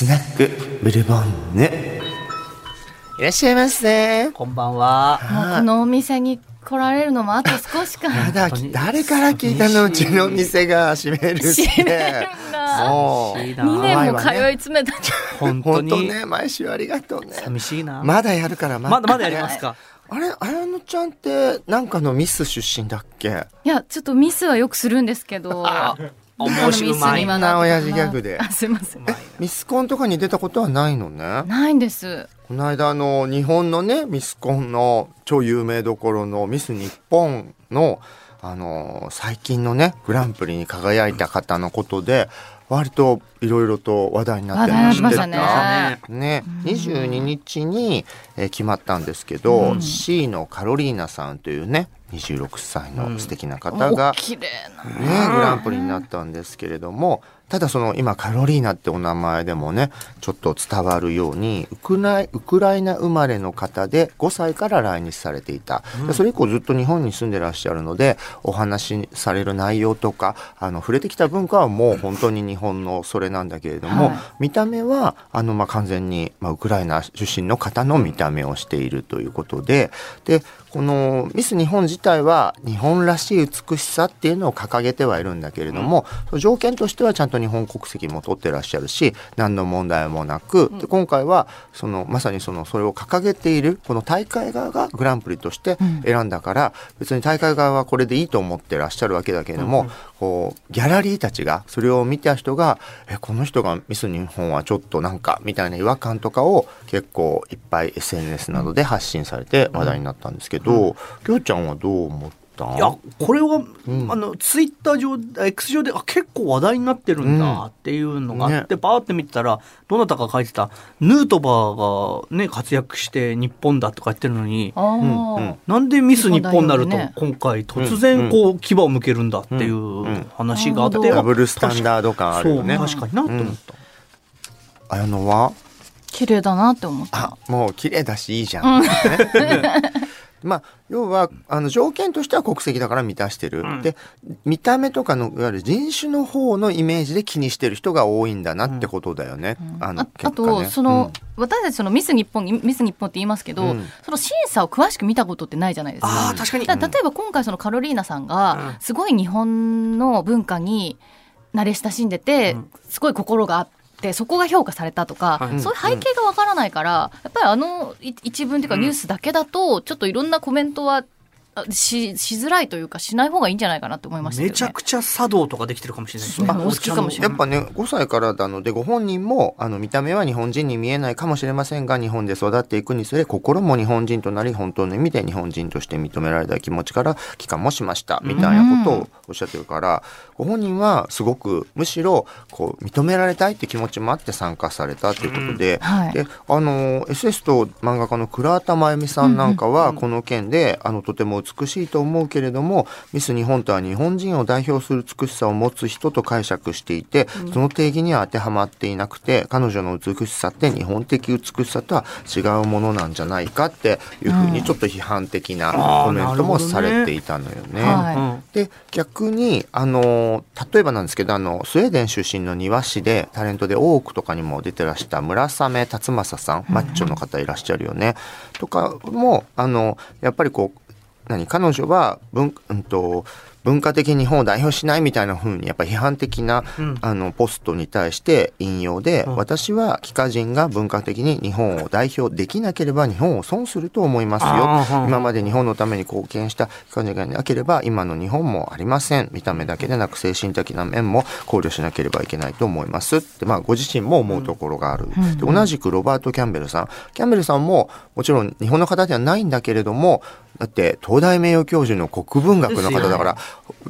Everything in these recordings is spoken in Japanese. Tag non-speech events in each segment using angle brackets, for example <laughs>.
スナックブルボンヌいらっしゃいませ。こんばんは。もうこのお店に来られるのもあと少しか。や <laughs> だ誰から聞いたの？うちの店が閉めるって。閉めるんだ。もう。いいな。2年も通い詰めた、本当に。本当ね毎週ありがとうね。寂しいな。まだやるからまだまだやりますか？あれ綾乃ちゃんってなんかのミス出身だっけ？いやちょっとミスはよくするんですけど面白い。うまいな。親父ギャグで。あすいません。ミスコンとかに出たことはないのね。ないんです。この間あの日本のねミスコンの超有名どころのミス日本のあの最近のねグランプリに輝いた方のことで割といろいろと話題になってまししたね。ね、22日に、えー決まったんですけど、C のカロリーナさんというね26歳の素敵な方がね、グランプリになったんですけれどもただその今カロリーナってお名前でもねちょっと伝わるようにウクライウクライナ生まれの方で5歳から来日されていた、でそれ以降ずっと日本に住んでらっしゃるのでお話しされる内容とかあの触れてきた文化はもう本当に日本のそれなんだけれども、はい。見た目はあの、まあ、完全に、まあ、ウクライナ出身の方の見た目をしているということででこのミス日本自体は日本らしい美しさっていうのを掲げてはいるんだけれども、その条件としてはちゃんと日本国籍も取ってらっしゃるし何の問題もなく、で今回はそのまさにそのそれを掲げているこの大会側がグランプリとして選んだから、別に大会側はこれでいいと思ってらっしゃるわけだけれども、こうギャラリーたちがそれを見た人がえこの人がミス日本はちょっとなんかみたいな違和感とかを結構いっぱい SNS などで発信されて話題になったんですけど、きょうちゃんはどう思った？いや、これは、ん。あの、ツイッター上、X 上で、あ、結構話題になってるんだっていうのがあって、バーって見てたら、どなたか書いてた、ヌートバーがね、活躍して日本だとか言ってるのに、うんうん。なんでミス日本になると今回突然こう牙を向けるんだっていう話があって、うんうんダブルスタンダード感あるよね。確かになと思った、綾乃は？綺麗だなって思った。あもう綺麗だしいいじゃん、ね <laughs> まあ要はあの条件としては国籍だから満たしてる、で見た目とかのいわゆる人種の方のイメージで気にしてる人が多いんだなってことだよね、あのああ結果ね。とその、私たちそのミス日本ミス日本って言いますけど、うん。その審査を詳しく見たことってないじゃないですか。ああ確かに。例えば今回そのカロリーナさんがすごい日本の文化に慣れ親しんでて、すごい心があってそこが評価されたとか、はい。そういう背景がわからないからやっぱりあのい一文というかニュースだけだとちょっといろんなコメントはあししづらいというかしない方がいいんじゃないかなと思いましたね、めちゃくちゃ茶道とかできてるかもしれないですね。お好きかもしれないやっぱね5歳からなのでご本人もあの見た目は日本人に見えないかもしれませんが日本で育っていくにつれ心も日本人となり本当の意味で日本人として認められた気持ちから帰還もしました。みたいなことをおっしゃってるから、ご本人はすごくむしろこう認められたいって気持ちもあって参加されたということで,、はい。であの SS と漫画家の倉田真由美さんなんかはこの件で、あのとても美しいと思うけれどもミス日本とは日本人を代表する美しさを持つ人と解釈していて、その定義には当てはまっていなくて彼女の美しさって日本的美しさとは違うものなんじゃないかっていうふうにちょっと批判的なコメントもされていたのよね。はい。うんで逆にあの例えばなんですけどあのスウェーデン出身の庭師でタレントで大奥とかにも出てらした村雨辰正さん。マッチョの方いらっしゃるよね。とかもあのやっぱりこう何？彼女は文,、うん、と文化的に日本を代表しないみたいな風にやっぱ批判的な、うん。あのポストに対して引用で、うん。私は帰化人が文化的に日本を代表できなければ日本を損すると思いますよ。今まで日本のために貢献した帰化人がいなければ今の日本もありません見た目だけでなく精神的な面も考慮しなければいけないと思います。って、まあ、ご自身も思うところがある、で同じくロバート・キャンベルさん。キャンベルさんももちろん日本の方ではないんだけれどもだって東大名誉教授の国文学の方だから、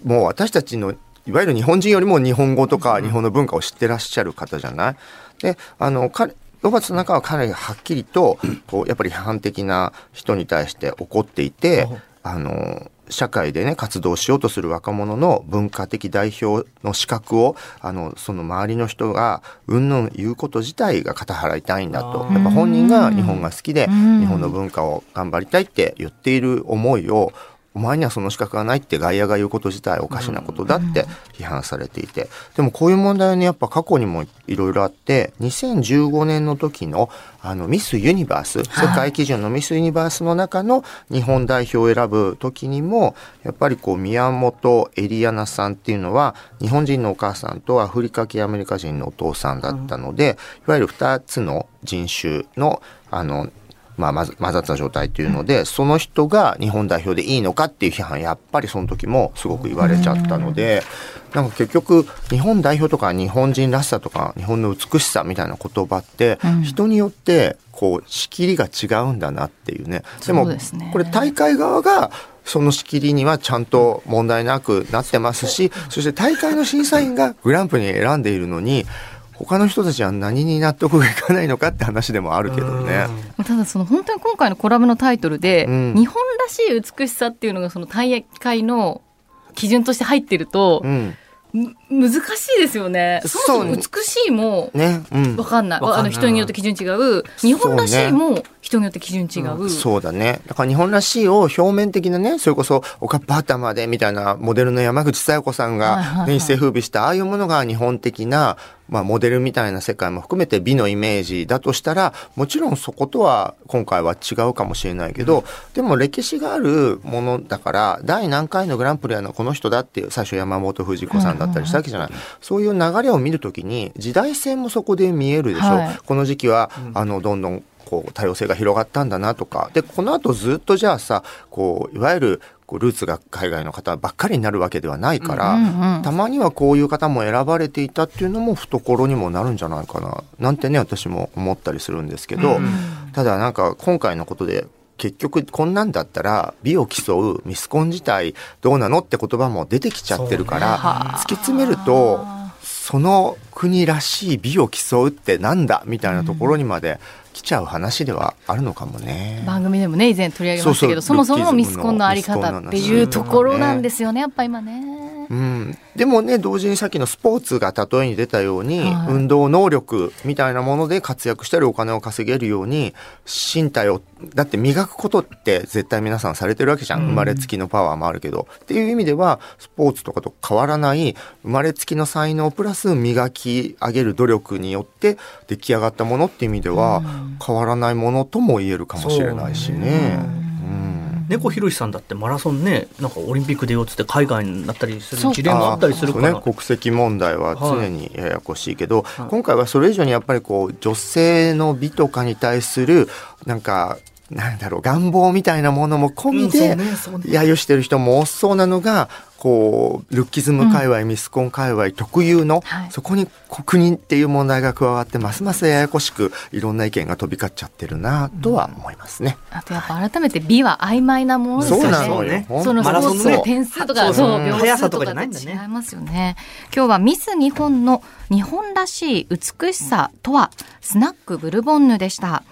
もう私たちのいわゆる日本人よりも日本語とか日本の文化を知ってらっしゃる方じゃない？であの彼ロバートの中はかなりはっきりとこうやっぱり批判的な人に対して怒っていてあの社会でね活動しようとする若者の文化的代表の資格をあのその周りの人がうんぬん言うこと自体が肩払いたいんだと。やっぱ本人が日本が好きでうん。日本の文化を頑張りたいって言っている思いをお前にはその資格がないって外野が言うこと自体おかしなことだって批判されていて、でもこういう問題はねやっぱ過去にもいろいろあって2015年の時のあのミスユニバース世界基準のミスユニバースの中の日本代表を選ぶ時にもやっぱりこう宮本エリアナさんっていうのは日本人のお母さんとアフリカ系アメリカ人のお父さんだったので、いわゆる2つの人種のあのまあ、混ざった状態っていうので、その人が日本代表でいいのかっていう批判やっぱりその時もすごく言われちゃったので、なんか結局日本代表とか日本人らしさとか日本の美しさみたいな言葉って人によってこう仕切りが違うんだなっていうね。でもこれ大会側がその仕切りにはちゃんと問題なくなってますし、そして大会の審査員がグランプリに選んでいるのに、他の人たちは何に納得がいかないのかって話でもあるけどね。ただその本当に今回のコラムのタイトルで、うん、日本らしい美しさっていうのがその大会の基準として入ってると、うん難しいですよね。そもそも美しいも、ね、うん、わかんない。あの人によって基準違う。日本らしいも人によって基準違う、うん、そうだね。だから日本らしいを表面的なね、それこそおかっぱ頭でみたいなモデルの山口小夜子さんが、ね、一世風靡したああいうものが日本的なまあ、モデルみたいな世界も含めて美のイメージだとしたらもちろんそことは今回は違うかもしれないけど、うん、でも歴史があるものだから第何回のグランプリはこの人だっていう最初山本藤子さんだったりしたわけじゃない、そういう流れを見るときに時代性もそこで見えるでしょ、はい、この時期は、あのどんどんこう多様性が広がったんだなとか。でこの後ずっとじゃあさこういわゆるこうルーツが海外の方ばっかりになるわけではないから、うんうん、たまにはこういう方も選ばれていたっていうのも懐にもなるんじゃないかな。なんてね私も思ったりするんですけど、うん、ただなんか今回のことで結局こんなんだったら美を競うミスコン自体どうなのって言葉も出てきちゃってるから、突き詰めるとその国らしい美を競うってなんだみたいなところにまで来ちゃう話ではあるのかもね。番組でもね以前取り上げましたけどそもそもミスコンのあり方っていうところなんですよねやっぱ今ね。うん、でもね同時にさっきのスポーツが例えに出たように、はい、運動能力みたいなもので活躍したりお金を稼げるように身体をだって磨くことって絶対皆さんされてるわけじゃん、生まれつきのパワーもあるけど。っていう意味ではスポーツとかと変わらない生まれつきの才能プラス磨き上げる努力によって出来上がったものっていう意味では変わらないものとも言えるかもしれないしね。猫ひろしさんだってマラソンねなんかオリンピック出ようっつって海外になったりする事例もあったりするから、ね、国籍問題は常にややこしいけど、はい、今回はそれ以上にやっぱりこう女性の美とかに対するなんかなんだろう願望みたいなものも込みで揶揄してる人も多そうなのがこうルッキズム界隈、うん、ミスコン界隈特有の、はい、そこに国っていう問題が加わってますますややこしくいろんな意見が飛び交っちゃってるなとは思いますね、うん、あとやっぱ改めて美は曖昧なものですよね。そうなのよそのスポーツの点数とか、そう。秒数とかじゃないんだね。違いますよね。今日はミス日本の日本らしい美しさとはスナックブルボンヌでした